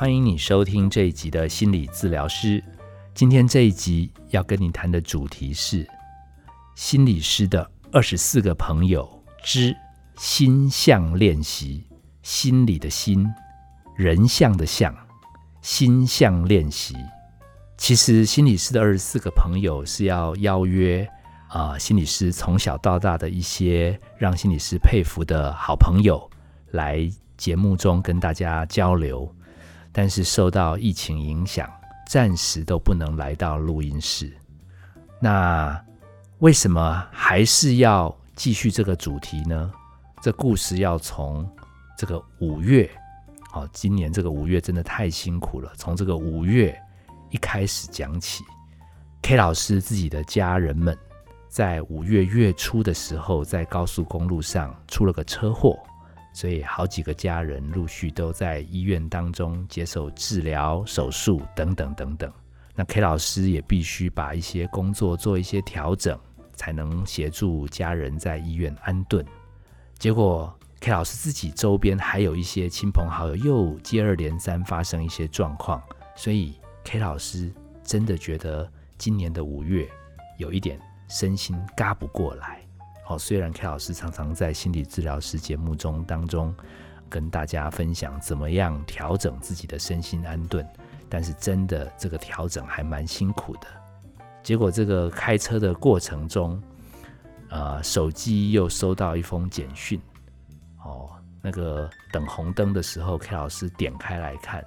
欢迎你收听这一集的心理治疗师。今天这一集要跟你谈的主题是心理师的二十四个朋友之心象练习。心理的心，人像的像，心象练习。其实心理师的二十四个朋友是要邀约啊，心理师从小到大的一些让心理师佩服的好朋友来节目中跟大家交流。但是受到疫情影响，暂时都不能来到录音室。那为什么还是要继续这个主题呢？这故事要从这个五月，哦，今年这个五月真的太辛苦了。从这个五月一开始讲起，K 老师自己的家人们在五月月初的时候，在高速公路上出了个车祸。所以好几个家人陆续都在医院当中接受治疗、手术等等等等。那 K 老师也必须把一些工作做一些调整，才能协助家人在医院安顿。结果 K 老师自己周边还有一些亲朋好友又接二连三发生一些状况，所以 K 老师真的觉得今年的五月有一点身心嘎不过来。哦，虽然 K 老师常常在心理治疗师节目中当中跟大家分享怎么样调整自己的身心安顿，但是真的这个调整还蛮辛苦的。结果这个开车的过程中，呃，手机又收到一封简讯。哦，那个等红灯的时候，K 老师点开来看，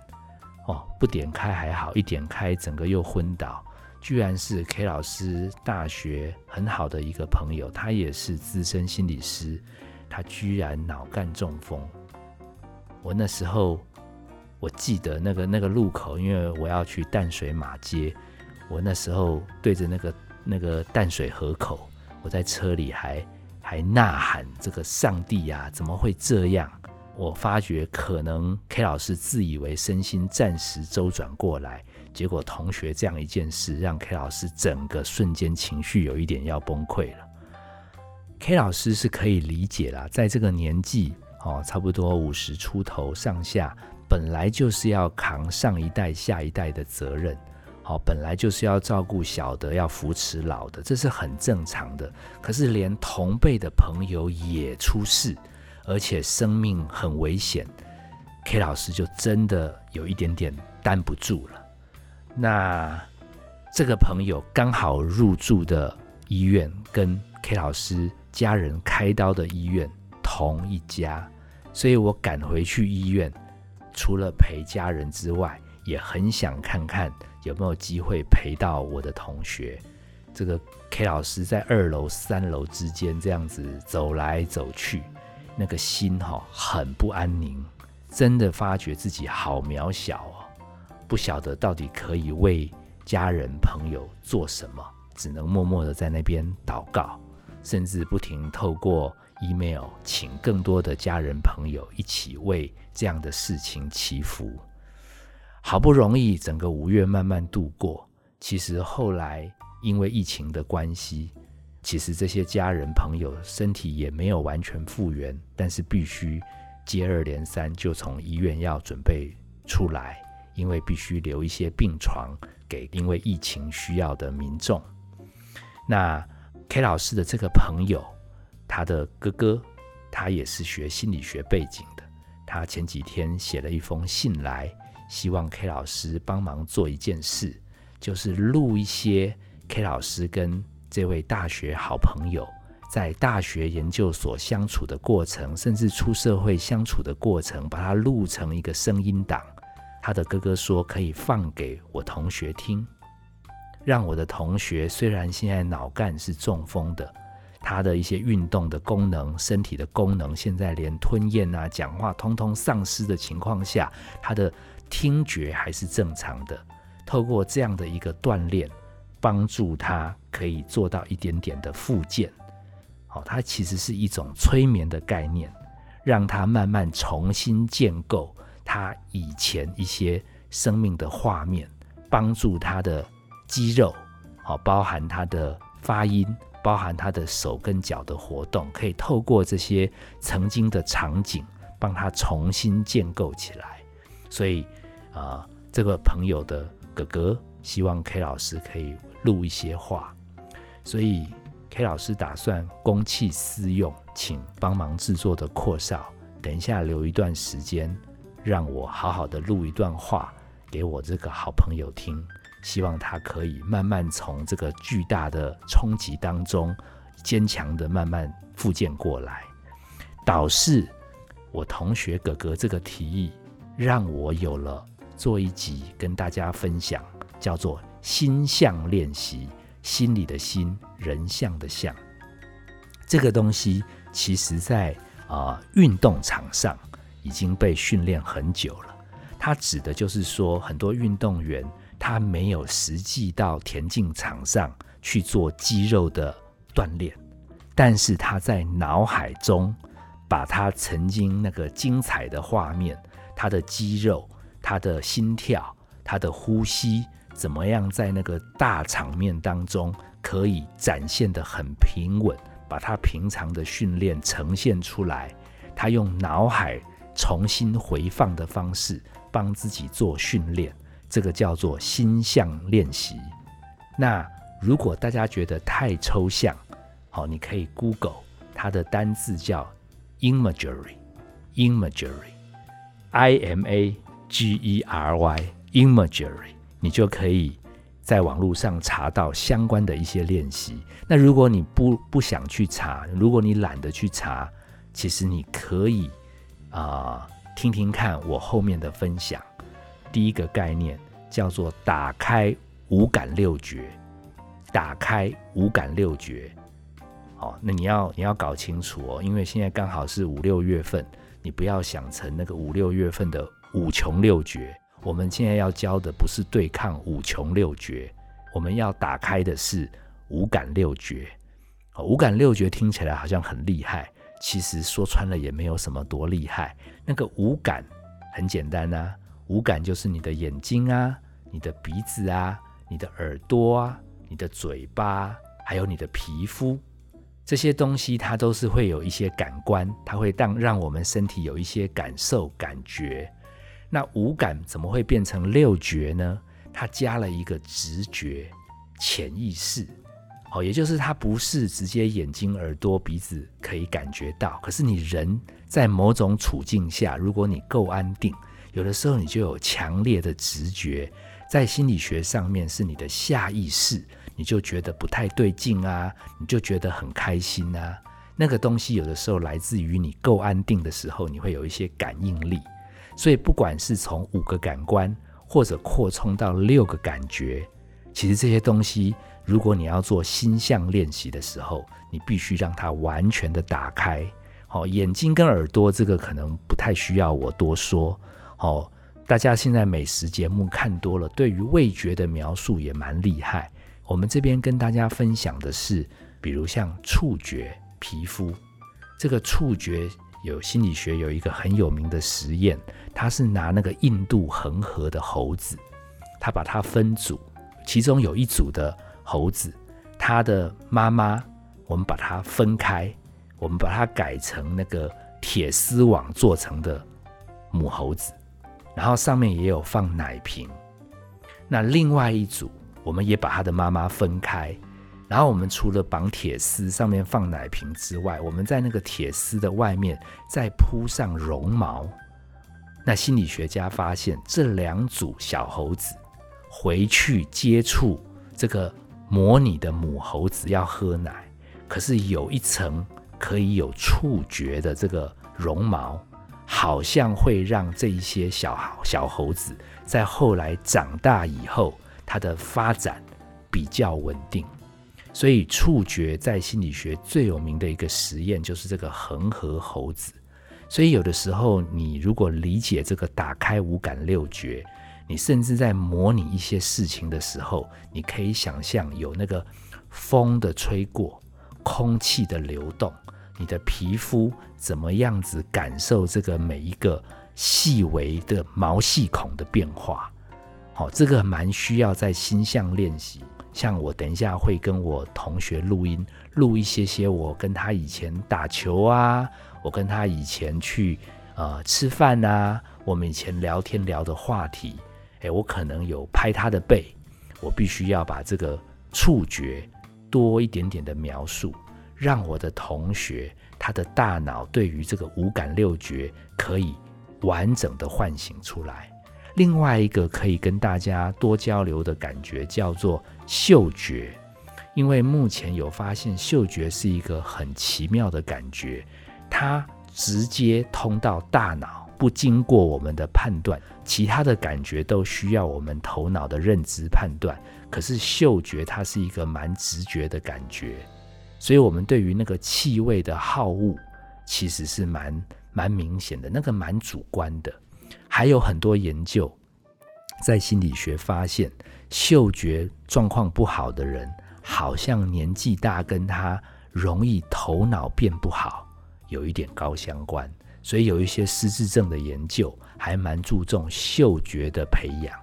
哦，不点开还好，一点开整个又昏倒。居然是 K 老师大学很好的一个朋友，他也是资深心理师，他居然脑干中风。我那时候我记得那个那个路口，因为我要去淡水马街，我那时候对着那个那个淡水河口，我在车里还还呐喊：“这个上帝呀，怎么会这样？”我发觉可能 K 老师自以为身心暂时周转过来。结果同学这样一件事，让 K 老师整个瞬间情绪有一点要崩溃了。K 老师是可以理解啦，在这个年纪哦，差不多五十出头上下，本来就是要扛上一代、下一代的责任，好，本来就是要照顾小的，要扶持老的，这是很正常的。可是连同辈的朋友也出事，而且生命很危险，K 老师就真的有一点点担不住了。那这个朋友刚好入住的医院跟 K 老师家人开刀的医院同一家，所以我赶回去医院，除了陪家人之外，也很想看看有没有机会陪到我的同学。这个 K 老师在二楼、三楼之间这样子走来走去，那个心哈很不安宁，真的发觉自己好渺小。不晓得到底可以为家人朋友做什么，只能默默的在那边祷告，甚至不停透过 email 请更多的家人朋友一起为这样的事情祈福。好不容易整个五月慢慢度过，其实后来因为疫情的关系，其实这些家人朋友身体也没有完全复原，但是必须接二连三就从医院要准备出来。因为必须留一些病床给因为疫情需要的民众。那 K 老师的这个朋友，他的哥哥，他也是学心理学背景的。他前几天写了一封信来，希望 K 老师帮忙做一件事，就是录一些 K 老师跟这位大学好朋友在大学研究所相处的过程，甚至出社会相处的过程，把它录成一个声音档。他的哥哥说可以放给我同学听，让我的同学虽然现在脑干是中风的，他的一些运动的功能、身体的功能，现在连吞咽啊、讲话通通丧失的情况下，他的听觉还是正常的。透过这样的一个锻炼，帮助他可以做到一点点的复健。好，它其实是一种催眠的概念，让他慢慢重新建构。他以前一些生命的画面，帮助他的肌肉，好，包含他的发音，包含他的手跟脚的活动，可以透过这些曾经的场景，帮他重新建构起来。所以，啊，这个朋友的哥哥希望 K 老师可以录一些话，所以 K 老师打算公器私用，请帮忙制作的阔少，等一下留一段时间，让我好好的录一段话给我这个好朋友听，希望他可以慢慢从这个巨大的冲击当中，坚强的慢慢复健过来。导致我同学哥哥这个提议，让我有了。做一集跟大家分享，叫做心象练习，心理的心，人像的像。这个东西其实在啊运动场上已经被训练很久了。他指的就是说，很多运动员他没有实际到田径场上去做肌肉的锻炼，但是他在脑海中把他曾经那个精彩的画面，他的肌肉。他的心跳，他的呼吸，怎么样在那个大场面当中可以展现的很平稳，把他平常的训练呈现出来。他用脑海重新回放的方式帮自己做训练，这个叫做心象练习。那如果大家觉得太抽象，好，你可以 Google 它的单字叫 imagery，imagery，I M A。G E R Y imagery，你就可以在网络上查到相关的一些练习。那如果你不不想去查，如果你懒得去查，其实你可以啊听听看我后面的分享。第一个概念叫做打开五感六觉，打开五感六觉。好，那你要你要搞清楚哦，因为现在刚好是五六月份，你不要想成那个五六月份的。五穷六绝，我们现在要教的不是对抗五穷六绝，我们要打开的是五感六绝。五感六绝听起来好像很厉害，其实说穿了也没有什么多厉害。那个五感很简单啊，五感就是你的眼睛啊，你的鼻子啊，你的耳朵啊，你的嘴巴，还有你的皮肤，这些东西它都是会有一些感官，它会让让我们身体有一些感受感觉。那五感怎么会变成六觉呢？它加了一个直觉、潜意识，哦，也就是它不是直接眼睛、耳朵、鼻子可以感觉到，可是你人在某种处境下，如果你够安定，有的时候你就有强烈的直觉，在心理学上面是你的下意识，你就觉得不太对劲啊，你就觉得很开心啊，那个东西有的时候来自于你够安定的时候，你会有一些感应力。所以，不管是从五个感官，或者扩充到六个感觉，其实这些东西，如果你要做心象练习的时候，你必须让它完全的打开。好，眼睛跟耳朵这个可能不太需要我多说。好，大家现在美食节目看多了，对于味觉的描述也蛮厉害。我们这边跟大家分享的是，比如像触觉、皮肤，这个触觉。有心理学有一个很有名的实验，他是拿那个印度恒河的猴子，他把它分组，其中有一组的猴子，它的妈妈，我们把它分开，我们把它改成那个铁丝网做成的母猴子，然后上面也有放奶瓶。那另外一组，我们也把它的妈妈分开。然后我们除了绑铁丝，上面放奶瓶之外，我们在那个铁丝的外面再铺上绒毛。那心理学家发现，这两组小猴子回去接触这个模拟的母猴子要喝奶，可是有一层可以有触觉的这个绒毛，好像会让这一些小小猴子在后来长大以后，它的发展比较稳定。所以，触觉在心理学最有名的一个实验就是这个恒河猴子。所以，有的时候你如果理解这个打开五感六觉，你甚至在模拟一些事情的时候，你可以想象有那个风的吹过，空气的流动，你的皮肤怎么样子感受这个每一个细微的毛细孔的变化。好，这个蛮需要在心象练习。像我等一下会跟我同学录音，录一些些我跟他以前打球啊，我跟他以前去呃吃饭啊，我们以前聊天聊的话题，诶，我可能有拍他的背，我必须要把这个触觉多一点点的描述，让我的同学他的大脑对于这个五感六觉可以完整的唤醒出来。另外一个可以跟大家多交流的感觉叫做嗅觉，因为目前有发现嗅觉是一个很奇妙的感觉，它直接通到大脑，不经过我们的判断，其他的感觉都需要我们头脑的认知判断。可是嗅觉它是一个蛮直觉的感觉，所以我们对于那个气味的好恶其实是蛮蛮明显的，那个蛮主观的。还有很多研究在心理学发现，嗅觉状况不好的人，好像年纪大跟他容易头脑变不好有一点高相关。所以有一些失智症的研究还蛮注重嗅觉的培养。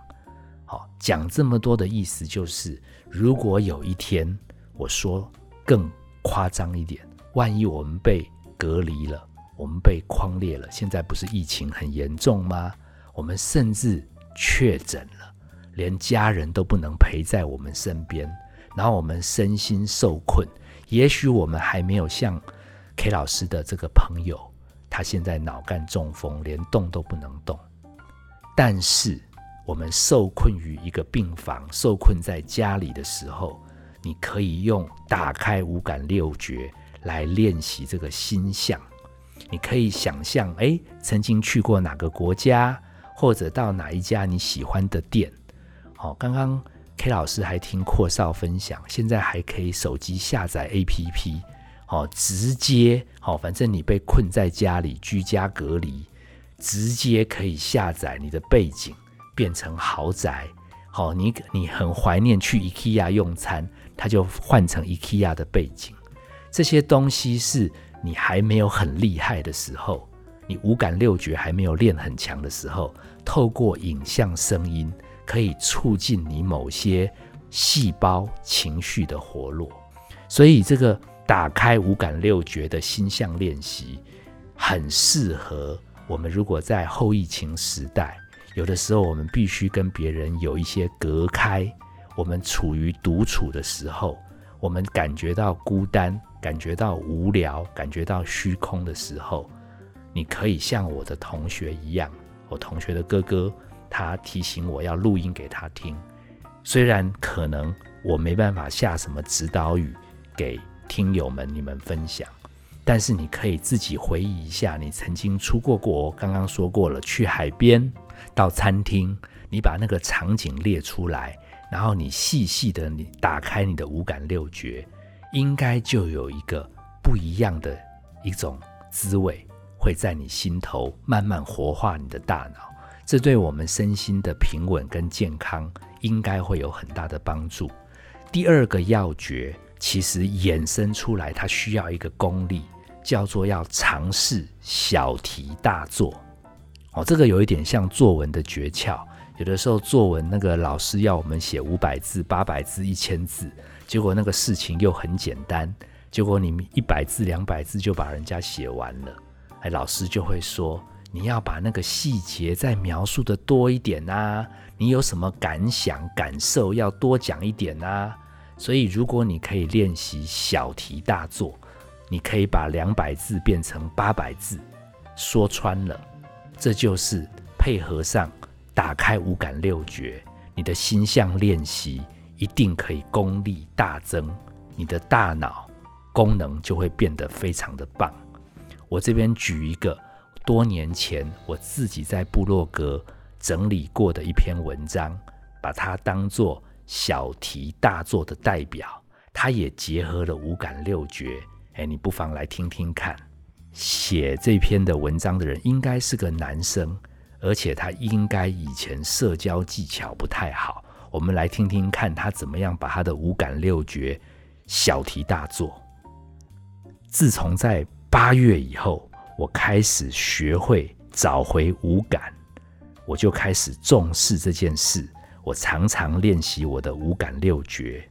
好，讲这么多的意思就是，如果有一天我说更夸张一点，万一我们被隔离了。我们被框裂了，现在不是疫情很严重吗？我们甚至确诊了，连家人都不能陪在我们身边，然后我们身心受困。也许我们还没有像 K 老师的这个朋友，他现在脑干中风，连动都不能动。但是我们受困于一个病房，受困在家里的时候，你可以用打开五感六觉来练习这个心象。你可以想象，哎，曾经去过哪个国家，或者到哪一家你喜欢的店。好，刚刚 K 老师还听阔少分享，现在还可以手机下载 APP，好，直接好，反正你被困在家里，居家隔离，直接可以下载你的背景变成豪宅。好，你你很怀念去 IKEA 用餐，它就换成 IKEA 的背景。这些东西是。你还没有很厉害的时候，你五感六觉还没有练很强的时候，透过影像、声音，可以促进你某些细胞情绪的活络。所以，这个打开五感六觉的心象练习，很适合我们。如果在后疫情时代，有的时候我们必须跟别人有一些隔开，我们处于独处的时候，我们感觉到孤单。感觉到无聊、感觉到虚空的时候，你可以像我的同学一样，我同学的哥哥，他提醒我要录音给他听。虽然可能我没办法下什么指导语给听友们你们分享，但是你可以自己回忆一下，你曾经出过国。刚刚说过了，去海边、到餐厅，你把那个场景列出来，然后你细细的你打开你的五感六觉。应该就有一个不一样的一种滋味，会在你心头慢慢活化你的大脑，这对我们身心的平稳跟健康应该会有很大的帮助。第二个要诀，其实衍生出来，它需要一个功力，叫做要尝试小题大做。哦，这个有一点像作文的诀窍。有的时候作文那个老师要我们写五百字、八百字、一千字。结果那个事情又很简单，结果你一百字两百字就把人家写完了，哎，老师就会说你要把那个细节再描述的多一点呐，你有什么感想感受要多讲一点呐。所以如果你可以练习小题大做，你可以把两百字变成八百字，说穿了，这就是配合上打开五感六觉，你的心象练习。一定可以功力大增，你的大脑功能就会变得非常的棒。我这边举一个多年前我自己在部落格整理过的一篇文章，把它当做小题大做的代表。它也结合了五感六觉，哎，你不妨来听听看。写这篇的文章的人应该是个男生，而且他应该以前社交技巧不太好。我们来听听看他怎么样把他的五感六觉小题大做。自从在八月以后，我开始学会找回五感，我就开始重视这件事。我常常练习我的五感六觉。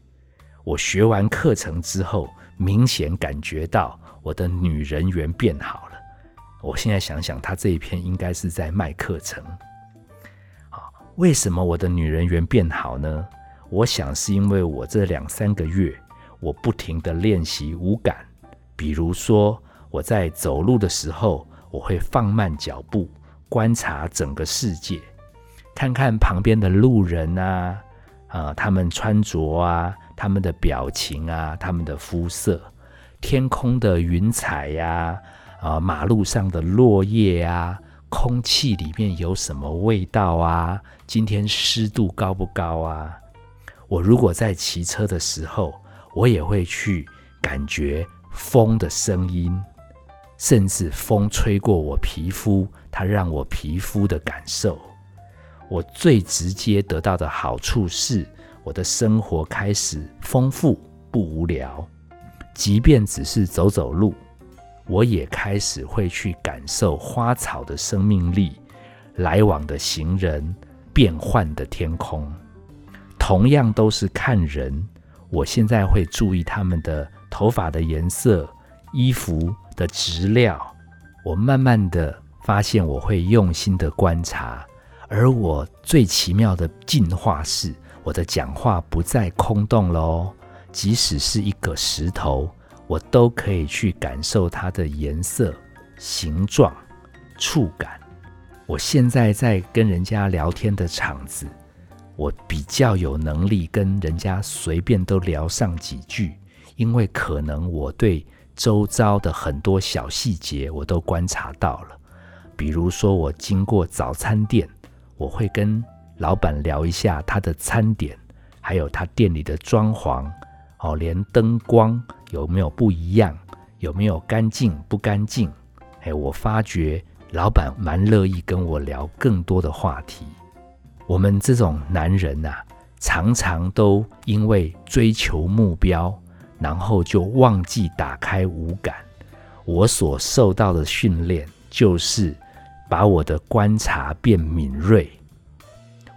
我学完课程之后，明显感觉到我的女人缘变好了。我现在想想，他这一篇应该是在卖课程。好，为什么我的女人缘变好呢？我想是因为我这两三个月，我不停的练习五感，比如说我在走路的时候，我会放慢脚步，观察整个世界，看看旁边的路人啊，啊，他们穿着啊，他们的表情啊，他们的肤色，天空的云彩呀。啊，马路上的落叶啊，空气里面有什么味道啊？今天湿度高不高啊？我如果在骑车的时候，我也会去感觉风的声音，甚至风吹过我皮肤，它让我皮肤的感受。我最直接得到的好处是，我的生活开始丰富不无聊，即便只是走走路。我也开始会去感受花草的生命力，来往的行人，变幻的天空。同样都是看人，我现在会注意他们的头发的颜色、衣服的质料。我慢慢的发现，我会用心的观察。而我最奇妙的进化是，我的讲话不再空洞了哦，即使是一个石头。我都可以去感受它的颜色、形状、触感。我现在在跟人家聊天的场子，我比较有能力跟人家随便都聊上几句，因为可能我对周遭的很多小细节我都观察到了。比如说，我经过早餐店，我会跟老板聊一下他的餐点，还有他店里的装潢。哦，连灯光有没有不一样，有没有干净不干净？哎，我发觉老板蛮乐意跟我聊更多的话题。我们这种男人呐，常常都因为追求目标，然后就忘记打开五感。我所受到的训练就是把我的观察变敏锐。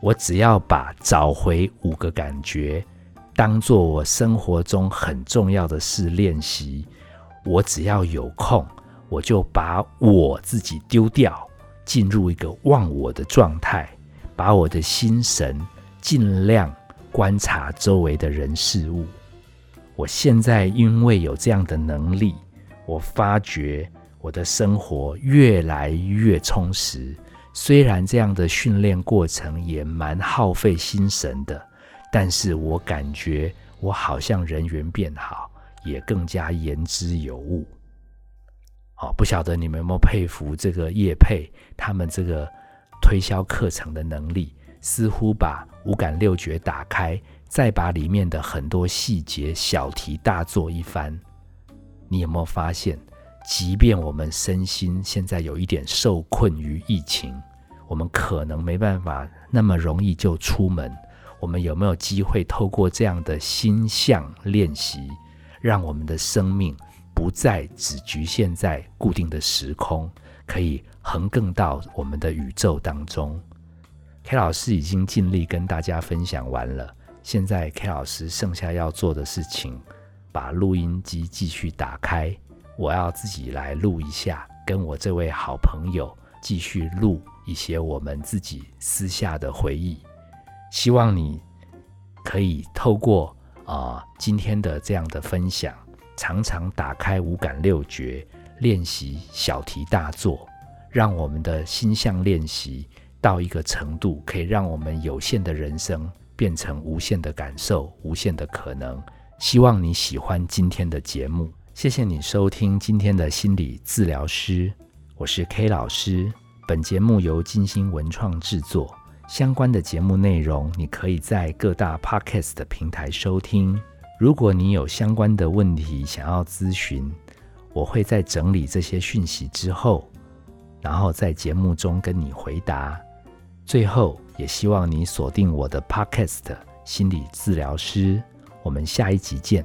我只要把找回五个感觉。当做我生活中很重要的事练习，我只要有空，我就把我自己丢掉，进入一个忘我的状态，把我的心神尽量观察周围的人事物。我现在因为有这样的能力，我发觉我的生活越来越充实。虽然这样的训练过程也蛮耗费心神的。但是我感觉我好像人缘变好，也更加言之有物。好，不晓得你们有没有佩服这个叶佩他们这个推销课程的能力？似乎把五感六觉打开，再把里面的很多细节小题大做一番。你有没有发现，即便我们身心现在有一点受困于疫情，我们可能没办法那么容易就出门。我们有没有机会透过这样的心象练习，让我们的生命不再只局限在固定的时空，可以横亘到我们的宇宙当中？K 老师已经尽力跟大家分享完了，现在 K 老师剩下要做的事情，把录音机继续打开，我要自己来录一下，跟我这位好朋友继续录一些我们自己私下的回忆。希望你可以透过啊今天的这样的分享，常常打开五感六觉，练习小题大做，让我们的心象练习到一个程度，可以让我们有限的人生变成无限的感受、无限的可能。希望你喜欢今天的节目，谢谢你收听今天的心理治疗师，我是 K 老师。本节目由金星文创制作。相关的节目内容，你可以在各大 podcast 的平台收听。如果你有相关的问题想要咨询，我会在整理这些讯息之后，然后在节目中跟你回答。最后，也希望你锁定我的 podcast 心理治疗师。我们下一集见。